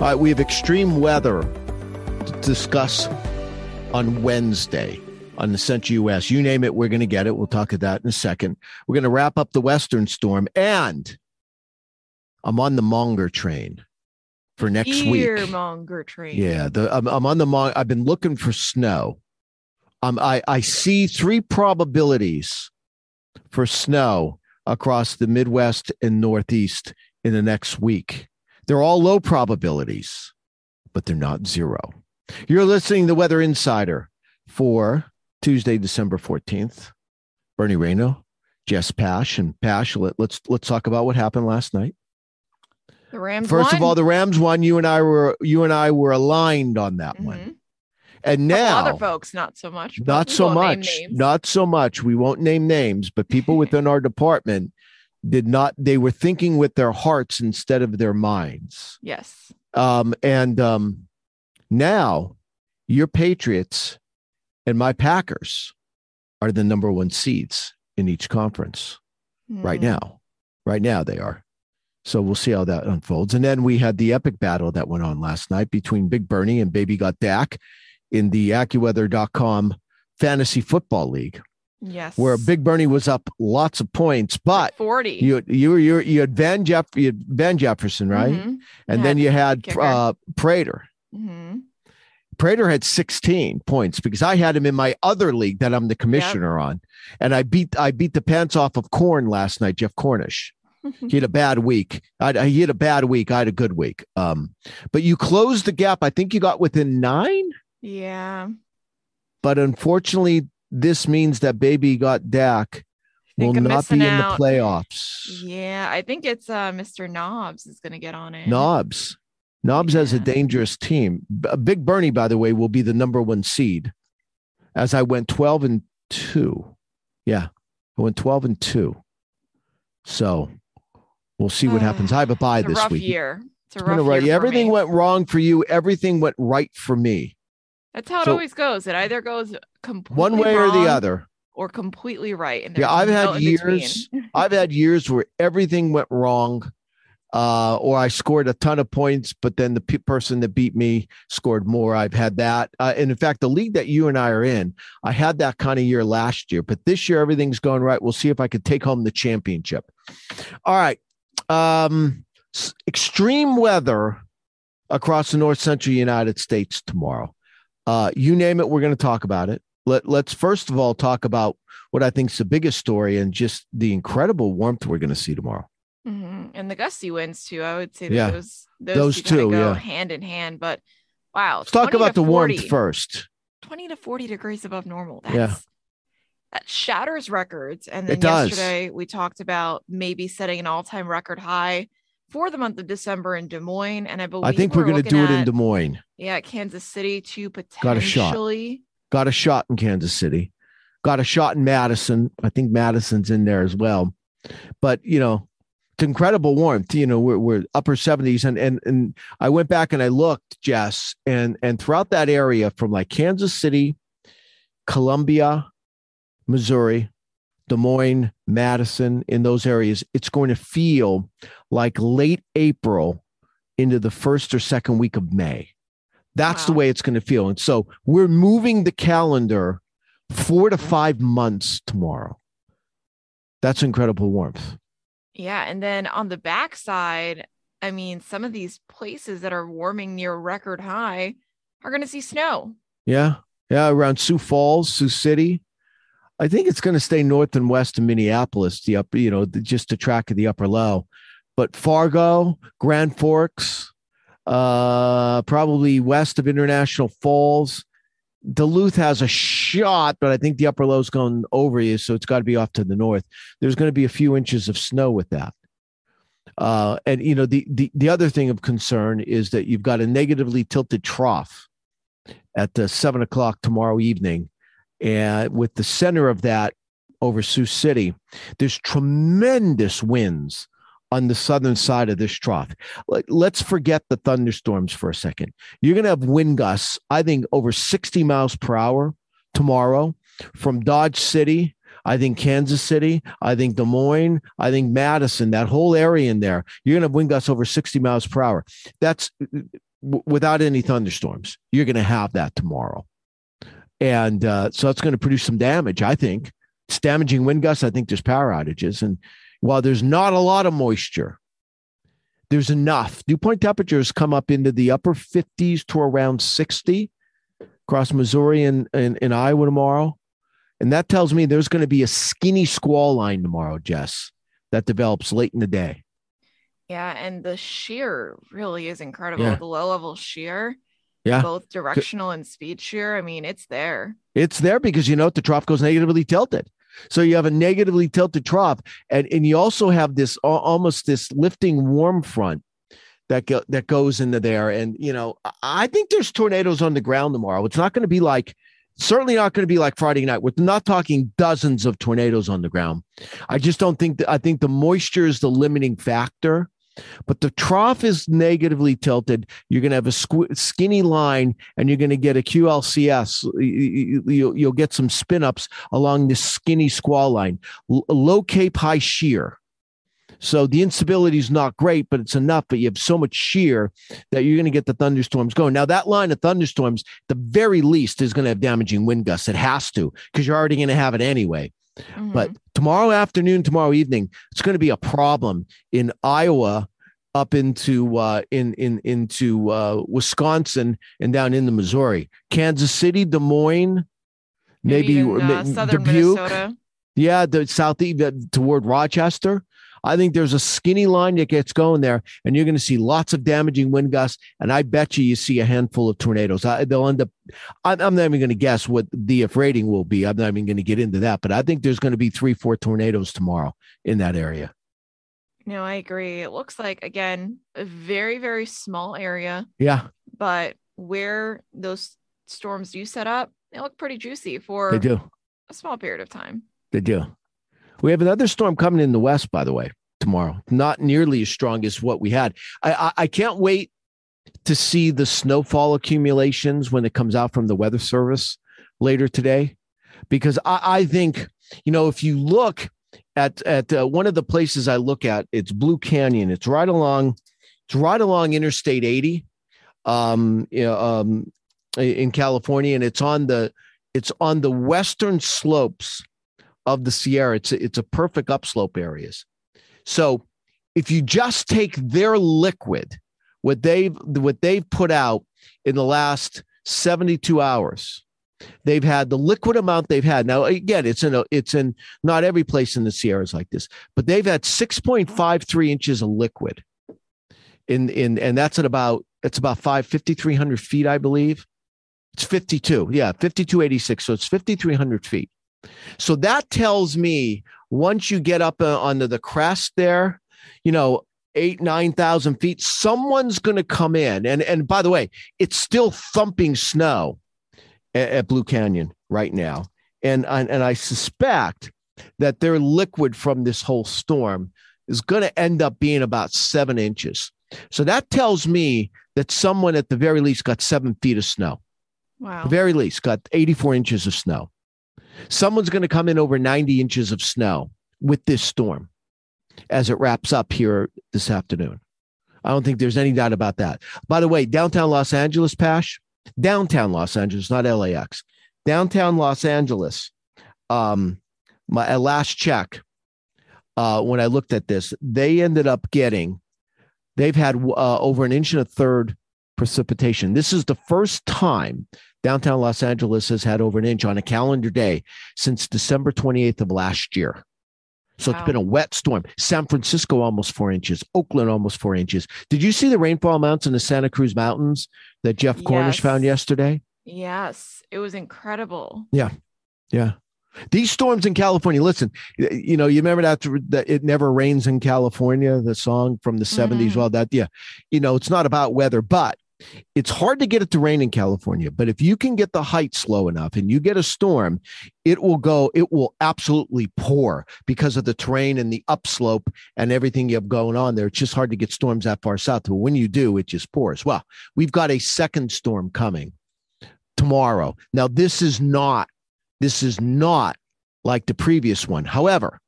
All right, we have extreme weather to discuss on Wednesday on the Central US. You name it, we're going to get it. We'll talk about that in a second. We're going to wrap up the Western storm, and I'm on the Monger train for next week. Monger train. Yeah, the I'm, I'm on the Mong. I've been looking for snow. Um, I I see three probabilities for snow across the Midwest and Northeast in the next week. They're all low probabilities, but they're not zero. You're listening to Weather Insider for Tuesday, December 14th. Bernie Rayno, Jess Pash, and Pash. Let, let's let's talk about what happened last night. The Rams. First of all, the Rams won. You and I were you and I were aligned on that one. Mhm. And now other folks, not so much. not so much not so much we won't name names but people within our department did not they were thinking with their hearts instead of their minds. Yes. um and um now your patriots and my packers are the number one seeds in each conference right Hmm. now. Right now they are. So we'll see how that unfolds. And then we had the epic battle that went on last night between big bernie and baby got dak in the accuweather.com fantasy football league Yes. where big bernie was up lots of points but forty. you you you you had van jeff you had van jefferson right Mhm. and then you had kicker. uh prater Mhm. Prater had 16 points because I had him in my other league that I'm the commissioner on. And I beat I beat the pants off of Corn last night, Jeff Cornish. He had a bad week. I, he had a bad week. I had a good week. Um, but you closed the gap. I think you got within nine. Yeah. But unfortunately, this means that baby got Dak will not be in the playoffs. Yeah. I think it's uh Mr. Knobs is gonna get on it. Knobs. Knobs has a dangerous team. B- Big Bernie, by the way, will be the number one seed. As I went 12 and 2. Yeah. I went 12 and 2. So we'll see what happens. I have a bye this rough week. year. It's a rough right- year. Everything me. went wrong for you. Everything went right for me. That's how it so- always goes. It either goes completely One way or the other. or completely right. And Yeah, I've had no years. I've had years where everything went wrong, uh, or I scored a ton of points, but then the pe- person that beat me scored more. I've had that, uh, and in fact, the league that you and I are in, I had that kind of year last year. But this year, everything's going right. We'll see if I could take home the championship. All right, um, s- extreme weather across the north central United States tomorrow. Uh, you name it, we're going to talk about it. Let, let's first of all talk about what I think is the biggest story and just the incredible warmth we're going to see tomorrow. Mhm. And the gusty winds too. I would say that Yeah. those those, Those two, two, go yeah. hand in hand. But wow, Let's talk 20 to about the 40 warmth first. 20 to 40 degrees above normal. That's, Yeah. That shatters records. And then yesterday we talked about maybe setting an all-time record high for the month of December in Des Moines. And I believe I think we're going to do it in Des Moines. Yeah, Kansas City to Got a shot. potentially. Got a shot in Kansas City. Got a shot in Madison. I think Madison's in there as well. But you know, it's incredible warmth. You know, we're, we're upper 70s. And and and I went back and I looked, Jess, and and throughout that area from like Kansas City, Columbia, Missouri, Des Moines, Madison, in those areas, it's going to feel like late April into the first or second week of May. That's the way it's going to feel. And so we're moving the calendar four to mm-hmm. five months tomorrow. That's incredible warmth. Yeah. And then on the backside, I mean, some of these places that are warming near record high are going to see snow. Yeah. Yeah. Around Sioux Falls, Sioux City. I think it's going to stay north and west of Minneapolis, the upper, you know, the, just to track of the upper low. But Fargo, Grand Forks, uh, probably west of International Falls. Duluth has a shot, but I think the upper low's going over you, so it's got to be off to the north. There's going to be a few inches of snow with that. Uh, and you know the, the the other thing of concern is that you've got a negatively tilted trough at the seven o'clock tomorrow evening, and with the center of that over Sioux City, there's tremendous winds on the southern side of this trough. Let's forget the thunderstorms for a second. You're going to have wind gusts, I think, over 60 miles per hour tomorrow from Dodge City. I think Kansas City, I think Des Moines, I think Madison, that whole area in there, you're going to have wind gusts over 60 miles per hour. That's without any thunderstorms. You're going to have that tomorrow. And uh, so that's going to produce some damage, I think. It's damaging wind gusts. I think there's power outages. And while there's not a lot of moisture, there's enough. Dew point temperatures come up into the upper 50s to around 60 across Missouri and, and, and Iowa tomorrow. And that tells me there's going to be a skinny squall line tomorrow, Jess, that develops late in the day. Yeah. And the shear really is incredible. Yeah. The low level shear, yeah. both directional and speed shear. I mean, it's there. It's there because you know the trough goes negatively tilted. So you have a negatively tilted trough, and, and you also have this almost this lifting warm front that go, that goes into there. And you know, I think there's tornadoes on the ground tomorrow. It's not going to be like certainly not going to be like Friday night. We're not talking dozens of tornadoes on the ground. I just don't think that I think the moisture is the limiting factor. But the trough is negatively tilted. You're going to have a squ- skinny line and you're going to get a QLCS. You'll, you'll get some spin ups along this skinny squall line, L- low cape, high shear. So the instability is not great, but it's enough. But you have so much shear that you're going to get the thunderstorms going. Now, that line of thunderstorms, the very least, is going to have damaging wind gusts. It has to, because you're already going to have it anyway. Mm-hmm. But tomorrow afternoon, tomorrow evening, it's going to be a problem in Iowa up into uh, in in into uh, Wisconsin and down into Missouri, Kansas City, Des Moines, maybe, maybe even, uh, southern Dubuque. Minnesota. Yeah, the southeast toward Rochester. I think there's a skinny line that gets going there, and you're going to see lots of damaging wind gusts. And I bet you you see a handful of tornadoes. I, they'll end up. I'm, I'm not even going to guess what the EF rating will be. I'm not even going to get into that, but I think there's going to be three, four tornadoes tomorrow in that area. No, I agree. It looks like again a very very small area. Yeah. But where those storms do set up, they look pretty juicy for they do a small period of time. They do. We have another storm coming in the west, by the way, tomorrow. Not nearly as strong as what we had. I, I, I can't wait to see the snowfall accumulations when it comes out from the weather service later today, because I, I think you know if you look at at uh, one of the places I look at, it's Blue Canyon. It's right along, it's right along Interstate 80, um, you know, um, in California, and it's on the it's on the western slopes of the Sierra. It's a, it's a perfect upslope areas. So if you just take their liquid, what they've what they've put out in the last 72 hours, they've had the liquid amount they've had. Now again, it's in a, it's in not every place in the Sierras like this, but they've had 6.53 inches of liquid. In in and that's at about it's about five fifty three hundred feet, I believe. It's 52. Yeah, 5286. So it's 5,300 feet. So that tells me once you get up uh, onto the crest there, you know, eight, 9,000 feet, someone's going to come in. And, and by the way, it's still thumping snow at, at Blue Canyon right now. And, and, and I suspect that their liquid from this whole storm is going to end up being about seven inches. So that tells me that someone at the very least got seven feet of snow. Wow. The very least got 84 inches of snow. Someone's going to come in over 90 inches of snow with this storm as it wraps up here this afternoon. I don't think there's any doubt about that. By the way, downtown Los Angeles, Pash, downtown Los Angeles, not LAX, downtown Los Angeles. Um, my last check, uh, when I looked at this, they ended up getting, they've had uh, over an inch and a third precipitation. This is the first time Downtown Los Angeles has had over an inch on a calendar day since December 28th of last year. So wow. it's been a wet storm. San Francisco almost four inches, Oakland almost four inches. Did you see the rainfall amounts in the Santa Cruz Mountains that Jeff Cornish yes. found yesterday? Yes, it was incredible. Yeah, yeah. These storms in California, listen, you know, you remember that, that it never rains in California, the song from the 70s, Mhm. well, that, yeah, you know, it's not about weather, but it's hard to get it to rain in California. But if you can get the heights low enough and you get a storm, it will go, it will absolutely pour because of the terrain and the upslope and everything you have going on there. It's just hard to get storms that far south. But when you do, it just pours. Well, we've got a second storm coming tomorrow. Now, this is not this is not like the previous one. However,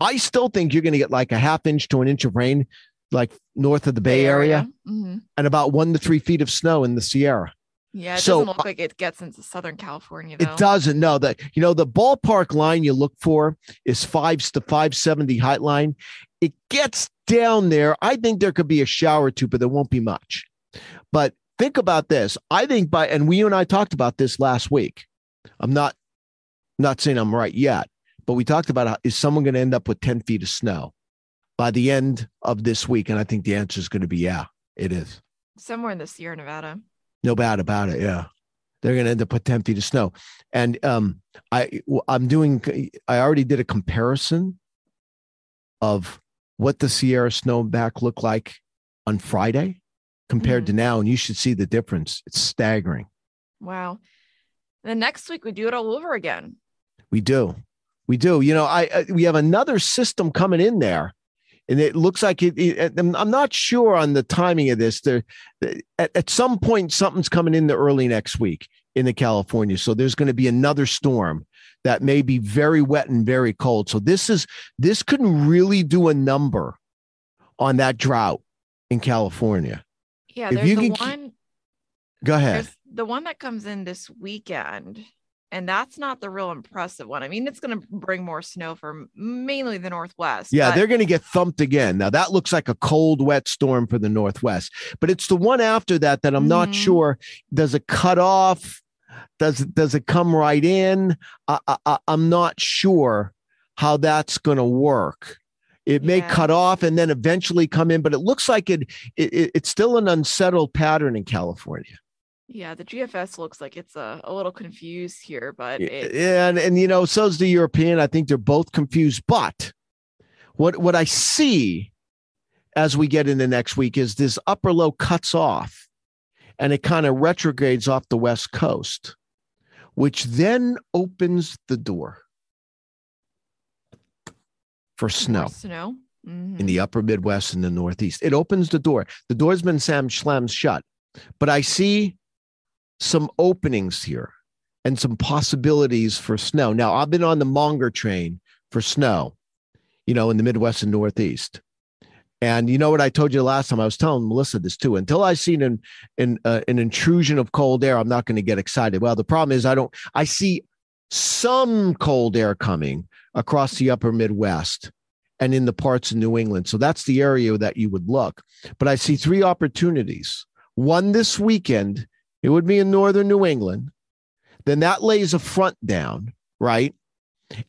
I still think you're going to get like a half inch to an inch of rain, like north of the Bay, Area, Mhm. and about one to three feet of snow in the Sierra. Yeah, it So, doesn't look like it gets into Southern California though. It doesn't. No, that you know the ballpark line you look for is five to five seventy height line. It gets down there. I think there could be a shower or two, but there won't be much. But think about this. I think by and we you and I talked about this last week. I'm not not saying I'm right yet, but we talked about how, is someone going to end up with ten feet of snow by the end of this week? And I think the answer is going to be yeah, it is. Somewhere in the Sierra Nevada. No bad about it. Yeah. They're going to end up with 10 feet of snow. And um, I, I'm doing, I already did a comparison of what the Sierra snowpack looked like on Friday compared to now. And you should see the difference. It's staggering. Wow. Then next week we do it all over again. We do. We do. You know, I, I we have another system coming in there. And it looks like it, it- I'm not sure on the timing of this. There, at, at some point, something's coming in the early next week in the California. So there's going to be another storm that may be very wet and very cold. So this is this could really do a number on that drought in California. Yeah, If there's you the can one Go ahead. the one that comes in this weekend. And that's not the real impressive one. I mean, it's going to bring more snow for mainly the Northwest. Yeah, but- they're going to get thumped again. Now that looks like a cold, wet storm for the Northwest, but it's the one after that that I'm not Mhm. sure. Does it cut off? Does it does it come right in? I, I, I'm not sure how that's going to work. It may Yeah. cut off and then eventually come in, but it looks like it, it it- it's still an unsettled pattern in California. Yeah, the GFS looks like it's a, a little confused here, but it, and and you know so's the european i think they're both confused but what what i see as we get into next week is this upper low cuts off and it kind of retrogrades off the west coast which then opens the door for more snow Snow. Mhm. in the upper Midwest and the Northeast. It opens the door. The door's been sam slammed shut, but I see some openings here and some possibilities for snow. Now, I've been on the Monger train for snow, you know, in the Midwest and Northeast. And you know what I told you last time? I was telling Melissa this too. Until I see an an, uh, an intrusion of cold air, I'm not going to get excited. Well, the problem is I don't. I see some cold air coming across the upper Midwest and in the parts of New England. So that's the area that you would look. But I see three opportunities. One this weekend, it would be in northern New England. Then that lays a front down, right?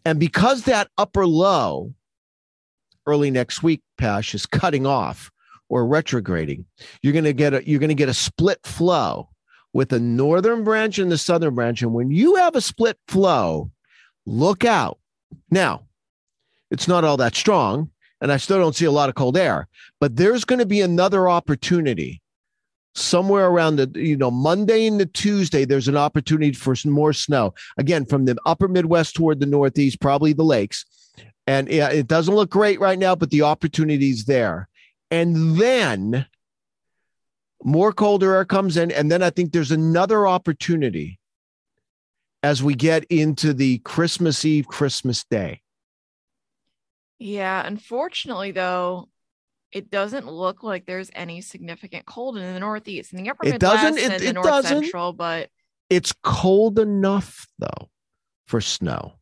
And because that upper low early next week, Pash, is cutting off or retrograding, you're gonna get a you're gonna get a split flow with a northern branch and the southern branch. And when you have a split flow, look out. Now, it's not all that strong, and I still don't see a lot of cold air, but there's going to be another opportunity somewhere around the you know Monday into Tuesday. There's an opportunity for some more snow again from the upper Midwest toward the Northeast, probably the lakes, and yeah, it doesn't look great right now, but the opportunity's there. And then more colder air comes in, and then I think there's another opportunity as we get into the Christmas Eve, Christmas Day. Yeah, unfortunately though, it doesn't look like there's any significant cold in the Northeast and the upper It Midwest doesn't- it- and the it North doesn't. Central, but It's cold enough though for snow,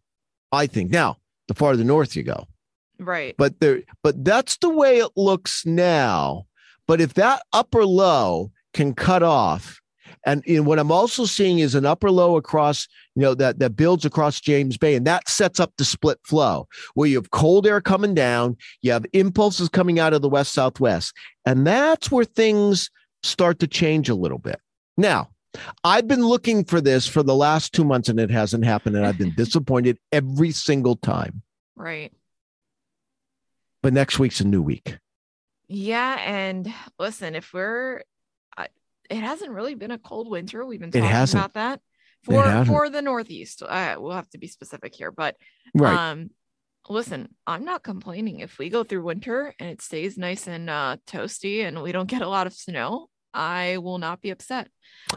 I think. Now, the farther north you go, right. but there, but that's the way it looks now. But if that upper low can cut off, and in what I'm also seeing is an upper low across, you know, that that builds across James Bay, and that sets up the split flow where you have cold air coming down, you have impulses coming out of the west southwest, and that's where things start to change a little bit. Now, I've been looking for this for the last two months and it hasn't happened. And I've been disappointed every single time. Right. But next week's a new week. Yeah. And listen, if we're, it hasn't really been a cold winter. We've been talking about that for for the Northeast. Uh, we'll have to be specific here, but Right. um, listen, I'm not complaining if we go through winter and it stays nice and uh, toasty and we don't get a lot of snow. I will not be upset.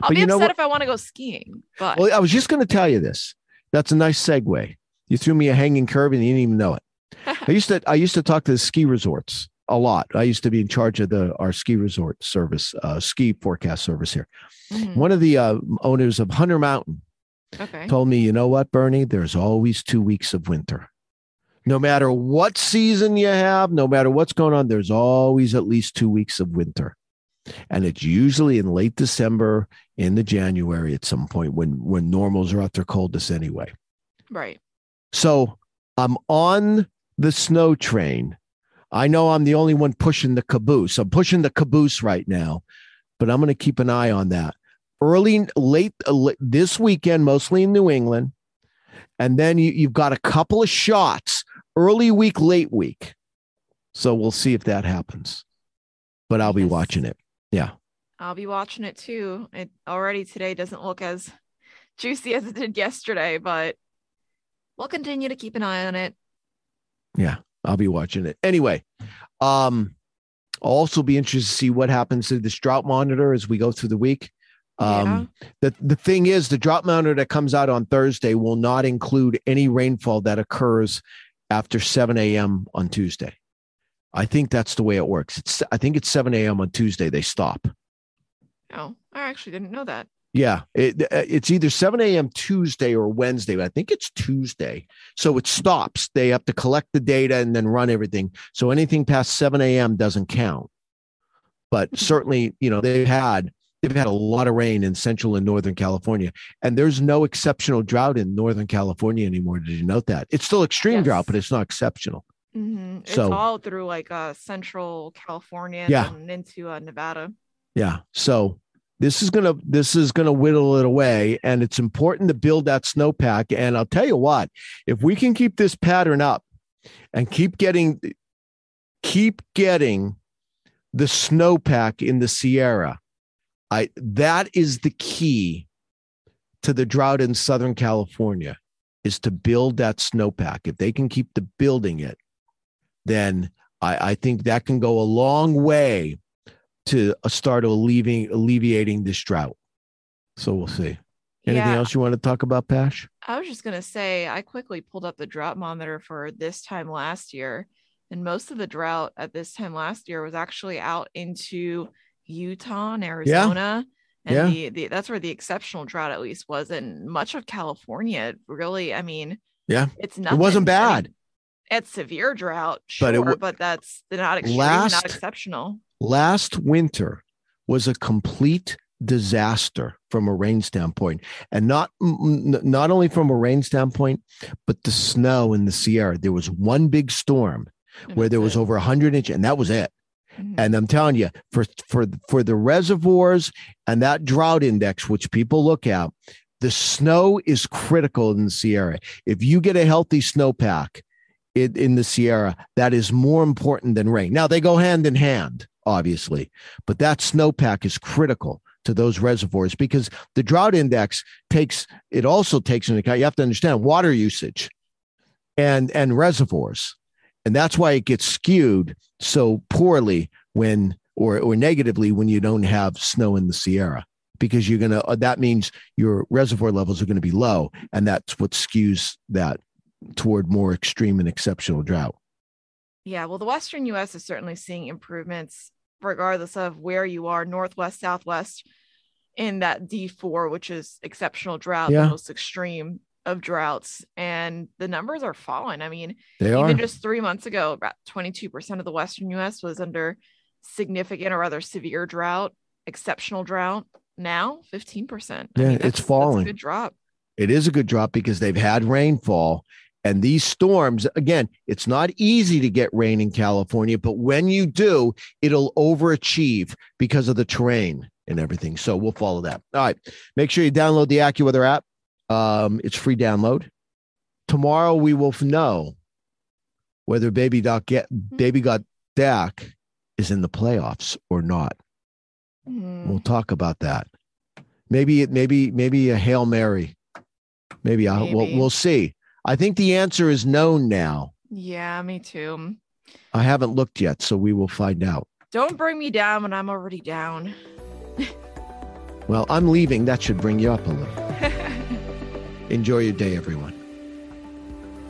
I'll But be upset if I want to go skiing, but well, I was just going to tell you this. That's a nice segue. You threw me a hanging curve and you didn't even know it. I used to I used to talk to the ski resorts a lot. I used to be in charge of the our ski resort service, uh, ski forecast service here. Mhm. One of the uh, owners of Hunter Mountain okay. told me, you know what, Bernie, there's always two weeks of winter. No matter what season you have, no matter what's going on, there's always at least two weeks of winter. And it's usually in late December, into January at some point when when normals are at their coldest anyway. Right. So I'm on the snow train. I know I'm the only one pushing the caboose. I'm pushing the caboose right now, but I'm going to keep an eye on that. Early, late, uh, this weekend, mostly in New England. And then you, you've got a couple of shots early week, late week. So we'll see if that happens. But I'll be Yes. watching it. Yeah. I'll be watching it too. It already today doesn't look as juicy as it did yesterday, but we'll continue to keep an eye on it. Yeah, I'll be watching it. Anyway, um, I'll also be interested to see what happens to this drought monitor as we go through the week. Um, the, the thing is, the drought monitor that comes out on Thursday will not include any rainfall that occurs after 7 a.m. on Tuesday. I think that's the way it works. It's I think it's 7 a.m. on Tuesday they stop. Oh, I actually didn't know that. Yeah, it, uh, it's either 7 a.m. Tuesday or Wednesday, but I think it's Tuesday. So it stops. They have to collect the data and then run everything. So anything past 7 a.m. doesn't count. But certainly, you know, they've had they've had a lot of rain in central and northern California, and there's no exceptional drought in northern California anymore. Did you note that? It's still extreme Yes. drought, but it's not exceptional. hmm It's So- all through like uh central California Yeah. and into uh, Nevada. Yeah. So this is gonna this is gonna whittle it away, and it's important to build that snowpack. And I'll tell you what, if we can keep this pattern up and keep getting keep getting the snowpack in the Sierra, I that is the key to the drought in Southern California is to build that snowpack. If they can keep the building it, then I, I think that can go a long way to uh, start alleviating alleviating this drought. So we'll see. Anything Yeah. else you want to talk about, Pash? I was just gonna say I quickly pulled up the drought monitor for this time last year, and most of the drought at this time last year was actually out into Utah and Arizona. And Yeah. the, the that's where the exceptional drought at least was. And much of California, really, I mean, Yeah. it's nothing. It wasn't I mean, bad. it's severe drought, sure, But it but that's not extreme, Last- not exceptional. Last winter was a complete disaster from a rain standpoint, and not not only from a rain standpoint, but the snow in the Sierra. There was one big storm where there was over hundred inch, and that was it. Mhm. And I'm telling you, for for for the reservoirs and that drought index, which people look at, the snow is critical in the Sierra. If you get a healthy snowpack in, in the Sierra, that is more important than rain. Now they go hand in hand, obviously, but that snowpack is critical to those reservoirs because the drought index takes it also takes into account. You have to understand water usage and and reservoirs and that's why it gets skewed so poorly when or or negatively when you don't have snow in the Sierra because you're gonna uh, that means your reservoir levels are going to be low and that's what skews that toward more extreme and exceptional drought. Yeah, well, the Western US is certainly seeing improvements regardless of where you are, Northwest, Southwest, in that D4, which is exceptional drought, Yeah. the most extreme of droughts. And the numbers are falling. I mean, They are even just three months ago, about 22% of the Western US was under significant or rather severe drought, exceptional drought. Now, 15%. I Yeah, mean, it's that's- that's a falling. good drop. it is a good drop because they've had rainfall and these storms again it's not easy to get rain in california but when you do it'll overachieve because of the terrain and everything. So we'll follow that. All right. Make sure you download the AccuWeather app. Um, it's free download. Tomorrow we will know whether baby doc get Mm-hmm. baby got Dak is in the playoffs or not. Mm, We'll talk about that. Maybe it maybe maybe a Hail Mary. Maybe I we'll, Maybe. we'll see. I think the answer is known now. yeah, me too. I haven't looked yet, so we will find out. Don't bring me down when I'm already down. Well, I'm leaving. That should bring you up a little. Enjoy your day, everyone.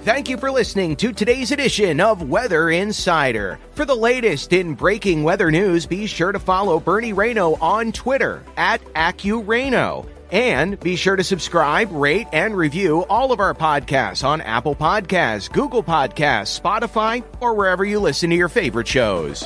Thank you for listening to today's edition of Weather Insider. For the latest in breaking weather news, be sure to follow Bernie Rayno on Twitter at AccuRayno. And be sure to subscribe, rate, and review all of our podcasts on Apple Podcasts, Google Podcasts, Spotify, or wherever you listen to your favorite shows.